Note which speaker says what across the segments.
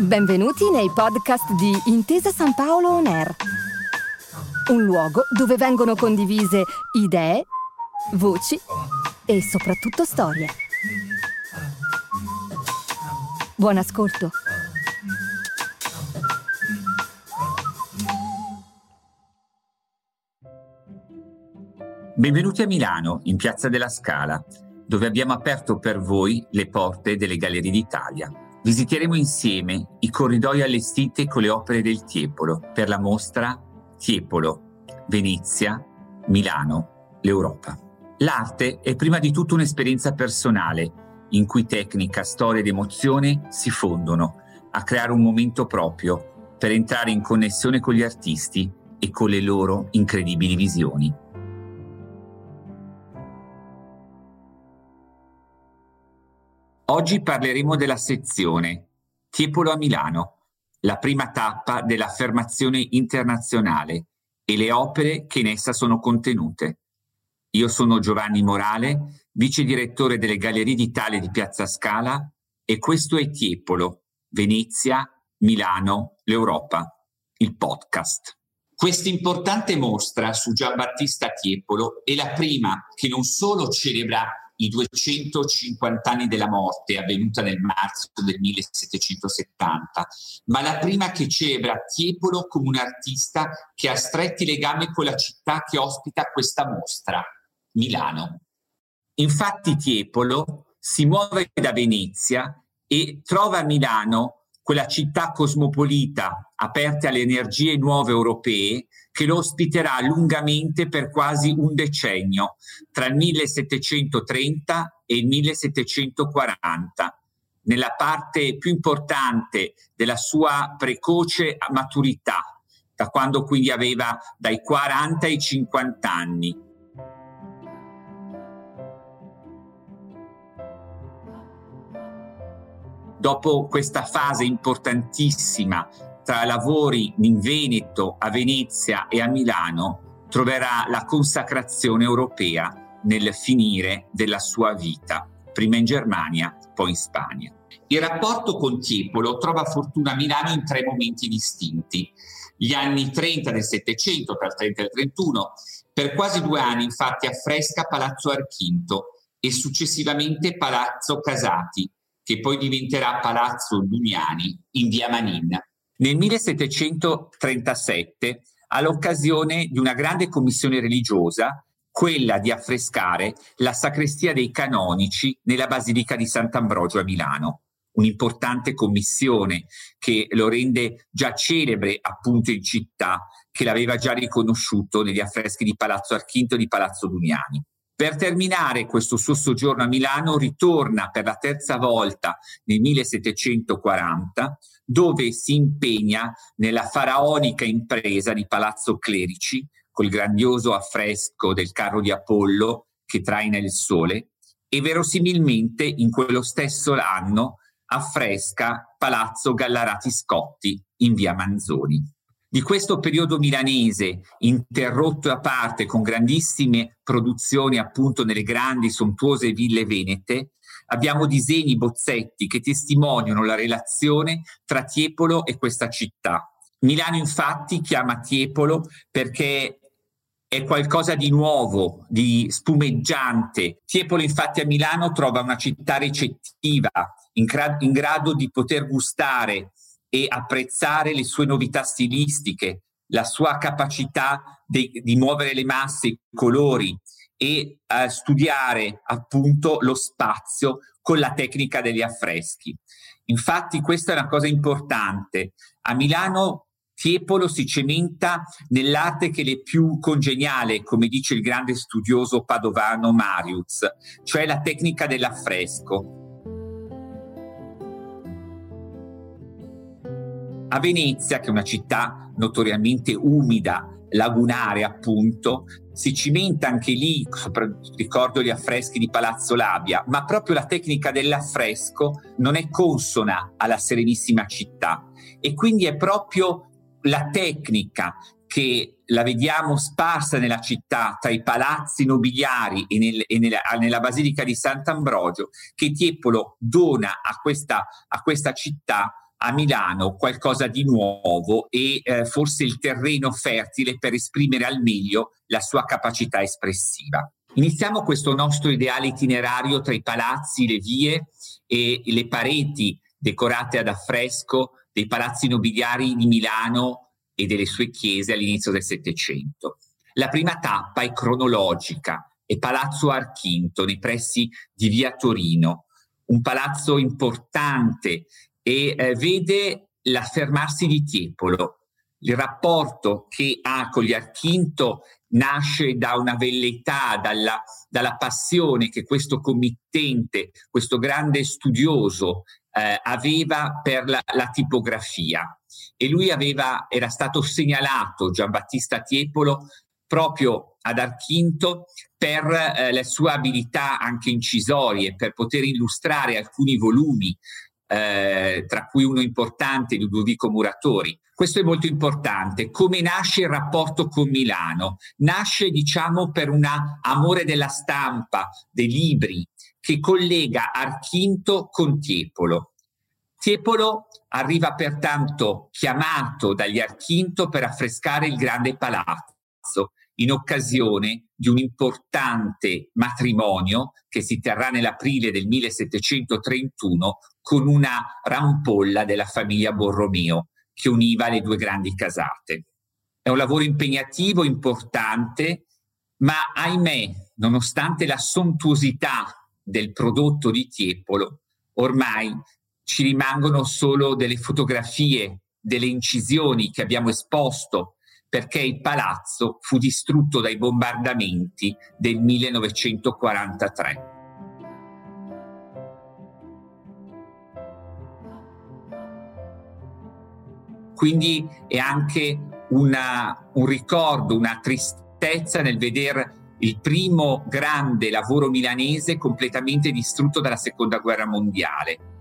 Speaker 1: Benvenuti nei podcast di Intesa San Paolo On Air, un luogo dove vengono condivise idee, voci e soprattutto storie. Buon ascolto.
Speaker 2: Benvenuti a Milano, in Piazza della Scala, dove abbiamo aperto per voi le porte delle Gallerie d'Italia. Visiteremo insieme i corridoi allestiti con le opere del Tiepolo per la mostra Tiepolo, Venezia, Milano, l'Europa. L'arte è prima di tutto un'esperienza personale in cui tecnica, storia ed emozione si fondono a creare un momento proprio per entrare in connessione con gli artisti e con le loro incredibili visioni. Oggi parleremo della sezione Tiepolo a Milano, la prima tappa dell'affermazione internazionale e le opere che in essa sono contenute. Io sono Giovanni Morale, vice direttore delle Gallerie d'Italia di Piazza Scala e questo è Tiepolo, Venezia, Milano, l'Europa, il podcast. Questa importante mostra su Giambattista Tiepolo è la prima che non solo celebra i 250 anni della morte avvenuta nel marzo del 1770, ma la prima che celebra Tiepolo come un artista che ha stretti legami con la città che ospita questa mostra, Milano. Infatti Tiepolo si muove da Venezia e trova a Milano quella città cosmopolita aperta alle energie nuove europee che lo ospiterà lungamente per quasi un decennio, tra il 1730 e il 1740, nella parte più importante della sua precoce maturità, da quando quindi aveva dai 40 ai 50 anni dopo questa fase importantissima tra lavori in Veneto, a Venezia e a Milano, troverà la consacrazione europea nel finire della sua vita, prima in Germania, poi in Spagna. Il rapporto con Tiepolo trova fortuna a Milano in tre momenti distinti. Gli anni 30 del Settecento, tra il 30 e il 31, per quasi due anni infatti affresca Palazzo Archinto e successivamente Palazzo Casati, che poi diventerà Palazzo Duniani in via Manin. Nel 1737, all'occasione di una grande commissione religiosa, quella di affrescare la sacrestia dei canonici nella Basilica di Sant'Ambrogio a Milano. Un'importante commissione che lo rende già celebre appunto in città, che l'aveva già riconosciuto negli affreschi di Palazzo Archinto e di Palazzo Duniani. Per terminare questo suo soggiorno a Milano ritorna per la terza volta nel 1740 dove si impegna nella faraonica impresa di Palazzo Clerici col grandioso affresco del carro di Apollo che traina il sole e verosimilmente in quello stesso anno affresca Palazzo Gallarati Scotti in via Manzoni di questo periodo milanese interrotto a parte con grandissime produzioni appunto nelle grandi sontuose ville venete, abbiamo disegni, bozzetti che testimoniano la relazione tra Tiepolo e questa città. Milano infatti chiama Tiepolo perché è qualcosa di nuovo, di spumeggiante. Tiepolo infatti a Milano trova una città ricettiva, in, gra- in grado di poter gustare e apprezzare le sue novità stilistiche, la sua capacità di, di muovere le masse, i colori e eh, studiare appunto lo spazio con la tecnica degli affreschi. Infatti questa è una cosa importante. A Milano Tiepolo si cementa nell'arte che le più congeniale, come dice il grande studioso padovano Marius, cioè la tecnica dell'affresco. A Venezia, che è una città notoriamente umida, lagunare appunto, si cimenta anche lì, ricordo gli affreschi di Palazzo Labia, ma proprio la tecnica dell'affresco non è consona alla serenissima città. E quindi è proprio la tecnica che la vediamo sparsa nella città tra i palazzi nobiliari e, nel, e nella, nella, Basilica di Sant'Ambrogio che Tiepolo dona a questa, a questa città a Milano qualcosa di nuovo e eh, forse il terreno fertile per esprimere al meglio la sua capacità espressiva. Iniziamo questo nostro ideale itinerario tra i palazzi, le vie e le pareti decorate ad affresco dei palazzi nobiliari di Milano e delle sue chiese all'inizio del Settecento. La prima tappa è cronologica, è Palazzo Archinto nei pressi di Via Torino, un palazzo importante e eh, vede l'affermarsi di Tiepolo. Il rapporto che ha con gli Archinto nasce da una velleità, dalla, dalla passione che questo committente, questo grande studioso eh, aveva per la, la, tipografia. E lui aveva, era stato segnalato, Giambattista Tiepolo, proprio ad Archinto per eh, le sue abilità anche incisorie, per poter illustrare alcuni volumi, eh, tra cui uno importante, Ludovico Muratori. Questo è molto importante. Come nasce il rapporto con Milano? Nasce, diciamo, per un amore della stampa, dei libri, che collega Archinto con Tiepolo. Tiepolo arriva pertanto chiamato dagli Archinto per affrescare il grande palazzo in occasione di un importante matrimonio che si terrà nell'aprile del 1731 con una rampolla della famiglia Borromeo che univa le due grandi casate. È un lavoro impegnativo, importante, ma ahimè, nonostante la sontuosità del prodotto di Tiepolo, ormai ci rimangono solo delle fotografie, delle incisioni che abbiamo esposto perché il palazzo fu distrutto dai bombardamenti del 1943. Quindi è anche una, un ricordo, una tristezza nel vedere il primo grande lavoro milanese completamente distrutto dalla seconda guerra mondiale.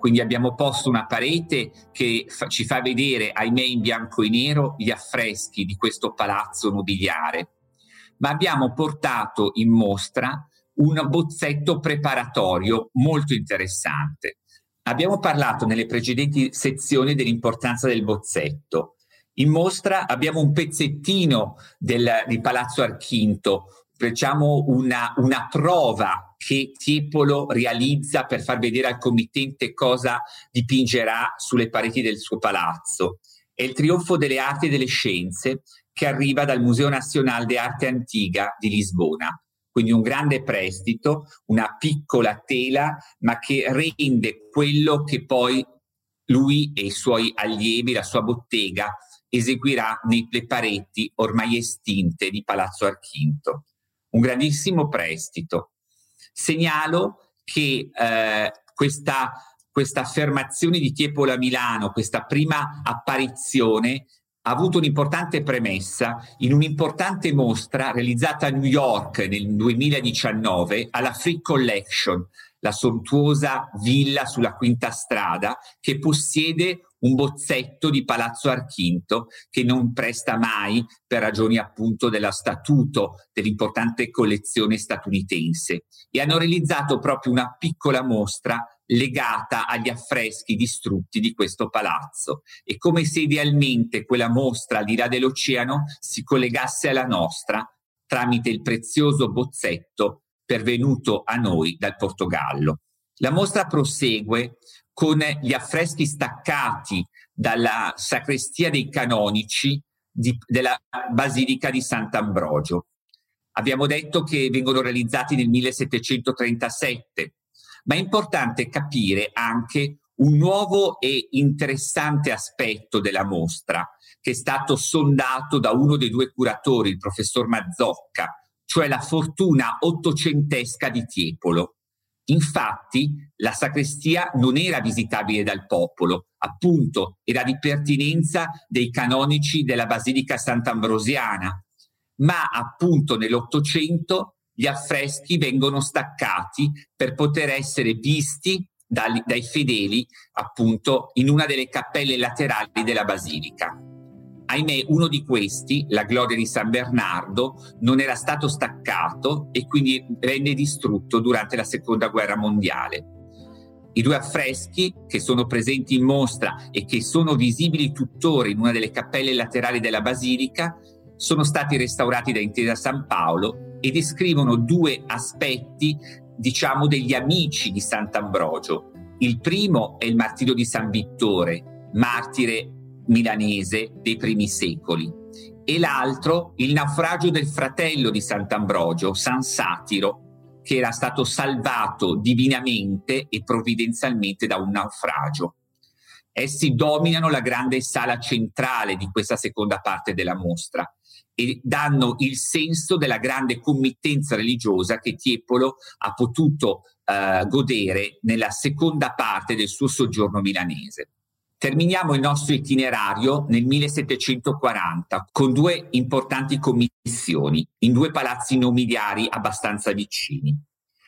Speaker 2: Quindi abbiamo posto una parete che fa, ci fa vedere, ahimè in bianco e nero, gli affreschi di questo palazzo nobiliare. Ma abbiamo portato in mostra un bozzetto preparatorio molto interessante. Abbiamo parlato nelle precedenti sezioni dell'importanza del bozzetto. In mostra abbiamo un pezzettino del, di Palazzo Archinto, diciamo una, una prova che Tiepolo realizza per far vedere al committente cosa dipingerà sulle pareti del suo palazzo. È il trionfo delle arti e delle scienze che arriva dal Museo Nazionale de Arte Antiga di Lisbona quindi un grande prestito, una piccola tela, ma che rende quello che poi lui e i suoi allievi, la sua bottega, eseguirà nelle pareti ormai estinte di Palazzo Archinto. Un grandissimo prestito. Segnalo che eh, questa, questa affermazione di Tiepolo a Milano, questa prima apparizione, ha avuto un'importante premessa in un'importante mostra realizzata a New York nel 2019 alla Free Collection, la sontuosa villa sulla Quinta Strada che possiede un bozzetto di Palazzo Archinto che non presta mai per ragioni appunto dello statuto dell'importante collezione statunitense e hanno realizzato proprio una piccola mostra legata agli affreschi distrutti di questo palazzo. È come se idealmente quella mostra al di là dell'oceano si collegasse alla nostra tramite il prezioso bozzetto pervenuto a noi dal Portogallo. La mostra prosegue con gli affreschi staccati dalla sacrestia dei canonici di, della Basilica di Sant'Ambrogio. Abbiamo detto che vengono realizzati nel 1737 ma è importante capire anche un nuovo e interessante aspetto della mostra che è stato sondato da uno dei due curatori, il professor Mazzocca, cioè la fortuna ottocentesca di Tiepolo. Infatti la sacrestia non era visitabile dal popolo, appunto era di pertinenza dei canonici della Basilica Sant'Ambrosiana, ma appunto nell'Ottocento gli affreschi vengono staccati per poter essere visti dai, fedeli appunto in una delle cappelle laterali della basilica. Ahimè, uno di questi, la Gloria di San Bernardo, non era stato staccato e quindi venne distrutto durante la Seconda Guerra Mondiale. I due affreschi che sono presenti in mostra e che sono visibili tuttora in una delle cappelle laterali della basilica sono stati restaurati da Intesa San Paolo e descrivono due aspetti, diciamo, degli amici di Sant'Ambrogio. Il primo è il martirio di San Vittore, martire milanese dei primi secoli, e l'altro il naufragio del fratello di Sant'Ambrogio, San Satiro, che era stato salvato divinamente e provvidenzialmente da un naufragio. Essi dominano la grande sala centrale di questa seconda parte della mostra e danno il senso della grande committenza religiosa che Tiepolo ha potuto eh, godere nella seconda parte del suo soggiorno milanese. Terminiamo il nostro itinerario nel 1740 con due importanti commissioni in due palazzi nobiliari abbastanza vicini.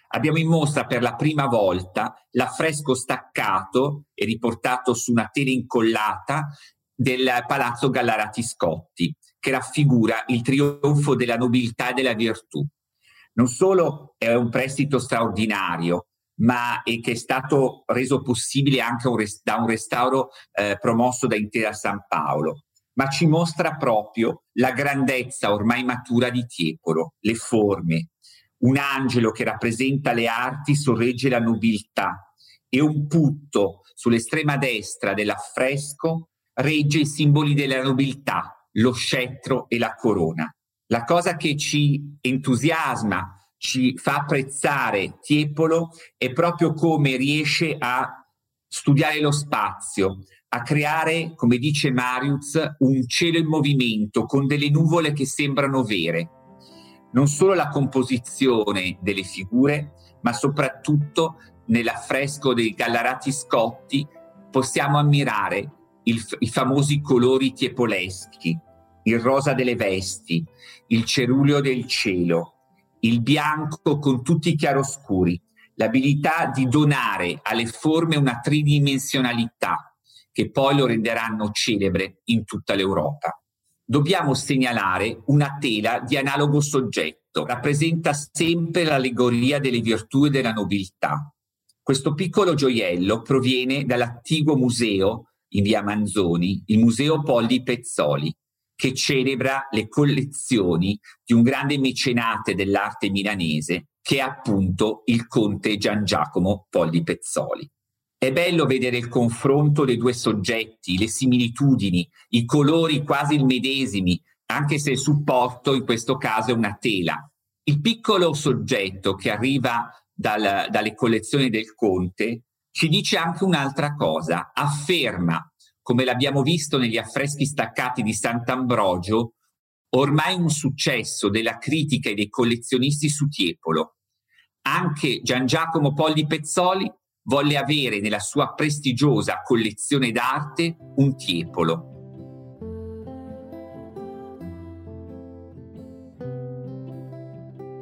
Speaker 2: Abbiamo in mostra per la prima volta l'affresco staccato e riportato su una tela incollata del palazzo Gallarati Scotti, che raffigura il trionfo della nobiltà e della virtù. Non solo è un prestito straordinario, ma e che è stato reso possibile anche un rest- da un restauro eh, promosso da Intera San Paolo, ma ci mostra proprio la grandezza ormai matura di Tiepolo, le forme. Un angelo che rappresenta le arti sorregge la nobiltà e un putto sull'estrema destra dell'affresco regge i simboli della nobiltà, lo scettro e la corona. La cosa che ci entusiasma ci fa apprezzare Tiepolo è proprio come riesce a studiare lo spazio, a creare, come dice Marius, un cielo in movimento con delle nuvole che sembrano vere. Non solo la composizione delle figure, ma soprattutto nell'affresco dei Gallarati Scotti possiamo ammirare il, i famosi colori tiepoleschi, il rosa delle vesti, il ceruleo del cielo, il bianco con tutti i chiaroscuri, l'abilità di donare alle forme una tridimensionalità che poi lo renderanno celebre in tutta l'Europa. Dobbiamo segnalare una tela di analogo soggetto, rappresenta sempre l'allegoria delle virtù e della nobiltà. Questo piccolo gioiello proviene dall'attivo museo in via Manzoni, il Museo Polli Pezzoli, che celebra le collezioni di un grande mecenate dell'arte milanese che è appunto il conte Gian Giacomo Polli Pezzoli. È bello vedere il confronto dei due soggetti, le similitudini, i colori quasi medesimi, anche se il supporto in questo caso è una tela. Il piccolo soggetto che arriva dal, dalle collezioni del conte ci dice anche un'altra cosa, afferma come l'abbiamo visto negli affreschi staccati di Sant'Ambrogio, ormai un successo della critica e dei collezionisti su Tiepolo. Anche Gian Giacomo Polli Pezzoli volle avere nella sua prestigiosa collezione d'arte un Tiepolo.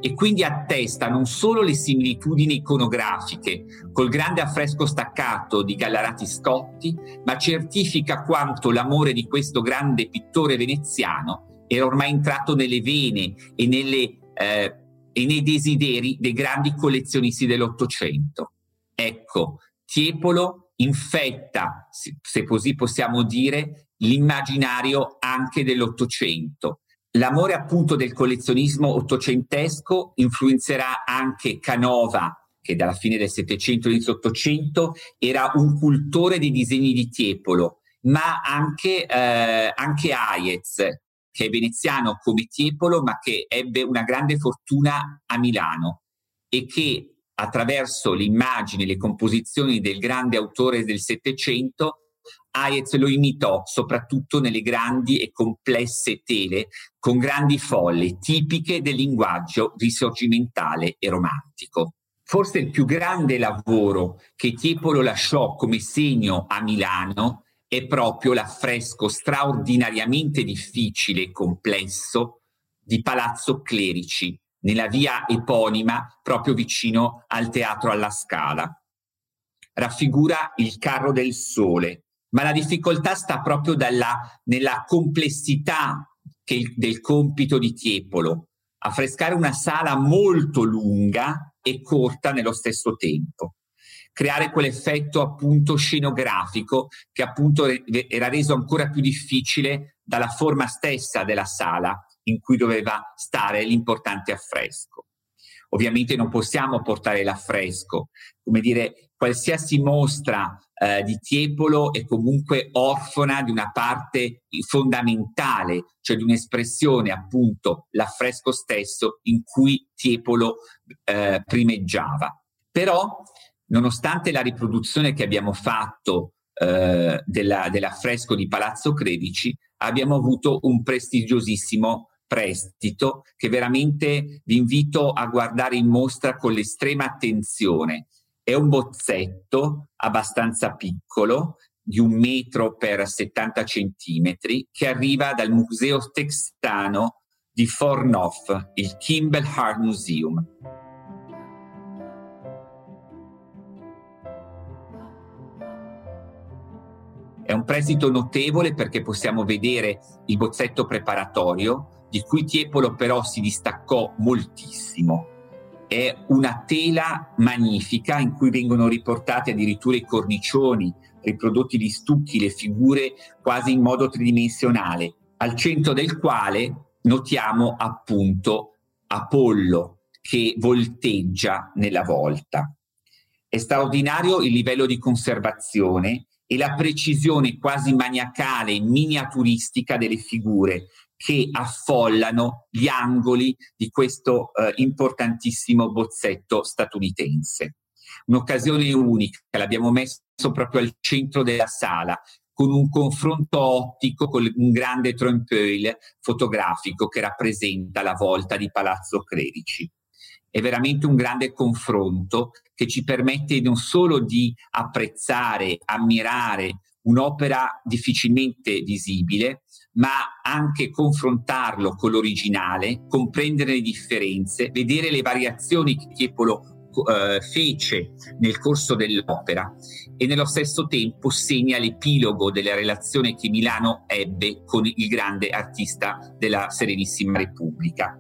Speaker 2: E quindi attesta non solo le similitudini iconografiche col grande affresco staccato di Gallarati Scotti, ma certifica quanto l'amore di questo grande pittore veneziano era ormai entrato nelle vene e, nelle, eh, e nei desideri dei grandi collezionisti dell'Ottocento. Ecco, Tiepolo infetta, se così possiamo dire, l'immaginario anche dell'Ottocento L'amore appunto del collezionismo ottocentesco influenzerà anche Canova, che dalla fine del Settecento inizio Ottocento era un cultore dei disegni di Tiepolo, ma anche, eh, anche Hayez, che è veneziano come Tiepolo, ma che ebbe una grande fortuna a Milano e che attraverso l'immagine e le composizioni del grande autore del Settecento Hayez lo imitò soprattutto nelle grandi e complesse tele con grandi folle tipiche del linguaggio risorgimentale e romantico. Forse il più grande lavoro che Tiepolo lasciò come segno a Milano è proprio l'affresco straordinariamente difficile e complesso di Palazzo Clerici, nella via eponima proprio vicino al Teatro alla Scala. Raffigura il carro del sole, ma la difficoltà sta proprio dalla, nella complessità il, del compito di Tiepolo, affrescare una sala molto lunga e corta nello stesso tempo. creare quell'effetto appunto scenografico che appunto era reso ancora più difficile dalla forma stessa della sala in cui doveva stare l'importante affresco. Ovviamente non possiamo portare l'affresco, come dire, qualsiasi mostra eh, di Tiepolo è comunque orfana di una parte fondamentale, cioè di un'espressione appunto l'affresco stesso in cui Tiepolo eh, primeggiava. Però, nonostante la riproduzione che abbiamo fatto eh, della, dell'affresco di Palazzo Credici, abbiamo avuto un prestigiosissimo prestito che veramente vi invito a guardare in mostra con l'estrema attenzione. È un bozzetto abbastanza piccolo, di un metro per 70 centimetri, che arriva dal Museo Texano di Fornoff, il Kimball Heart Museum. È un prestito notevole perché possiamo vedere il bozzetto preparatorio, di cui Tiepolo però si distaccò moltissimo. È una tela magnifica in cui vengono riportati addirittura i cornicioni, riprodotti gli stucchi, le figure quasi in modo tridimensionale, al centro del quale notiamo appunto Apollo che volteggia nella volta. È straordinario il livello di conservazione e la precisione quasi maniacale e miniaturistica delle figure che affollano gli angoli di questo eh, importantissimo bozzetto statunitense. Un'occasione unica, l'abbiamo messo proprio al centro della sala, con un confronto ottico con un grande trompe-l'œil fotografico che rappresenta la volta di Palazzo Credici. È veramente un grande confronto che ci permette non solo di apprezzare, ammirare un'opera difficilmente visibile, ma anche confrontarlo con l'originale, comprendere le differenze, vedere le variazioni che Tiepolo eh, fece nel corso dell'opera e nello stesso tempo segna l'epilogo della relazione che Milano ebbe con il grande artista della Serenissima Repubblica.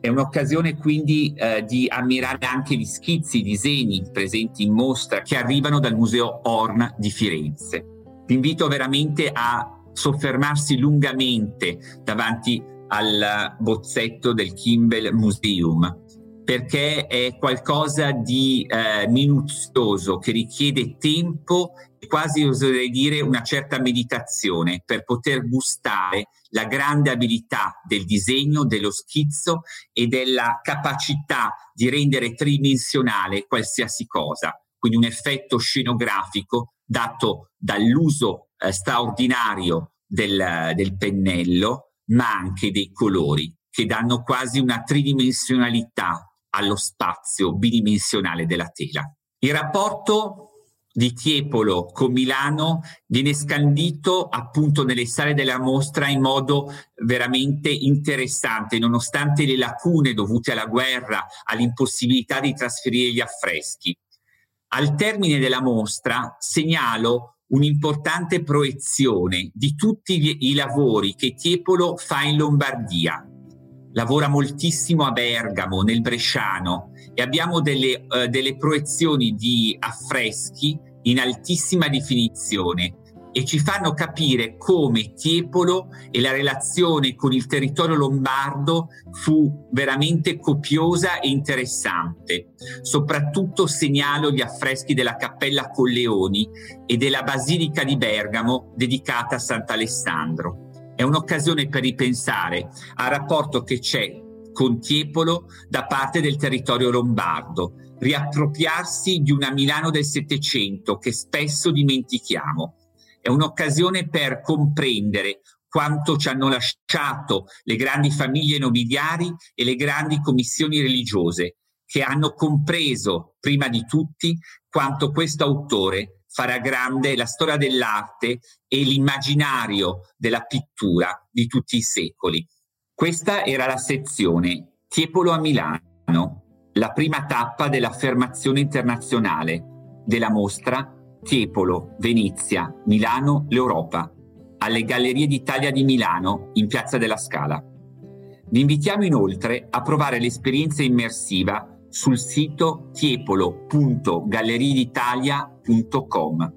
Speaker 2: È un'occasione quindi eh, di ammirare anche gli schizzi, i disegni presenti in mostra che arrivano dal Museo Horn di Firenze. Vi invito veramente a soffermarsi lungamente davanti al bozzetto del Kimball Museum perché è qualcosa di eh, minuzioso che richiede tempo e quasi oserei dire una certa meditazione per poter gustare la grande abilità del disegno, dello schizzo e della capacità di rendere tridimensionale qualsiasi cosa. Quindi un effetto scenografico dato dall'uso eh, straordinario del, del pennello, ma anche dei colori che danno quasi una tridimensionalità allo spazio bidimensionale della tela. Il rapporto di Tiepolo con Milano viene scandito appunto nelle sale della mostra in modo veramente interessante, nonostante le lacune dovute alla guerra, all'impossibilità di trasferire gli affreschi. Al termine della mostra segnalo un'importante proiezione di tutti i lavori che Tiepolo fa in Lombardia. Lavora moltissimo a Bergamo, nel Bresciano, e abbiamo delle, uh, delle proiezioni di affreschi in altissima definizione e ci fanno capire come Tiepolo e la relazione con il territorio lombardo fu veramente copiosa e interessante. Soprattutto segnalo gli affreschi della Cappella Colleoni e della Basilica di Bergamo dedicata a Sant'Alessandro. È un'occasione per ripensare al rapporto che c'è con Tiepolo da parte del territorio lombardo, riappropriarsi di una Milano del Settecento che spesso dimentichiamo è un'occasione per comprendere quanto ci hanno lasciato le grandi famiglie nobiliari e le grandi commissioni religiose, che hanno compreso prima di tutti quanto questo autore farà grande la storia dell'arte e l'immaginario della pittura di tutti i secoli. Questa era la sezione Tiepolo a Milano, la prima tappa dell'affermazione internazionale della mostra Tiepolo, Venezia, Milano, l'Europa, alle Gallerie d'Italia di Milano, in Piazza della Scala. Vi invitiamo inoltre a provare l'esperienza immersiva sul sito tiepolo.gallerieditalia.com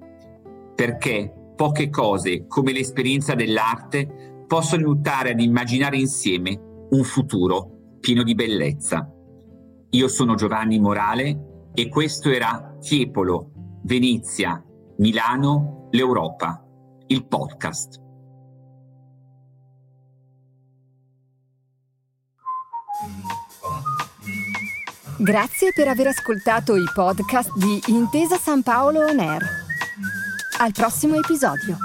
Speaker 2: perché poche cose come l'esperienza dell'arte possono aiutare ad immaginare insieme un futuro pieno di bellezza. Io sono Giovanni Morale e questo era Tiepolo, Venezia, Milano, l'Europa, il podcast.
Speaker 1: Grazie per aver ascoltato i podcast di Intesa San Paolo On Air. Al prossimo episodio.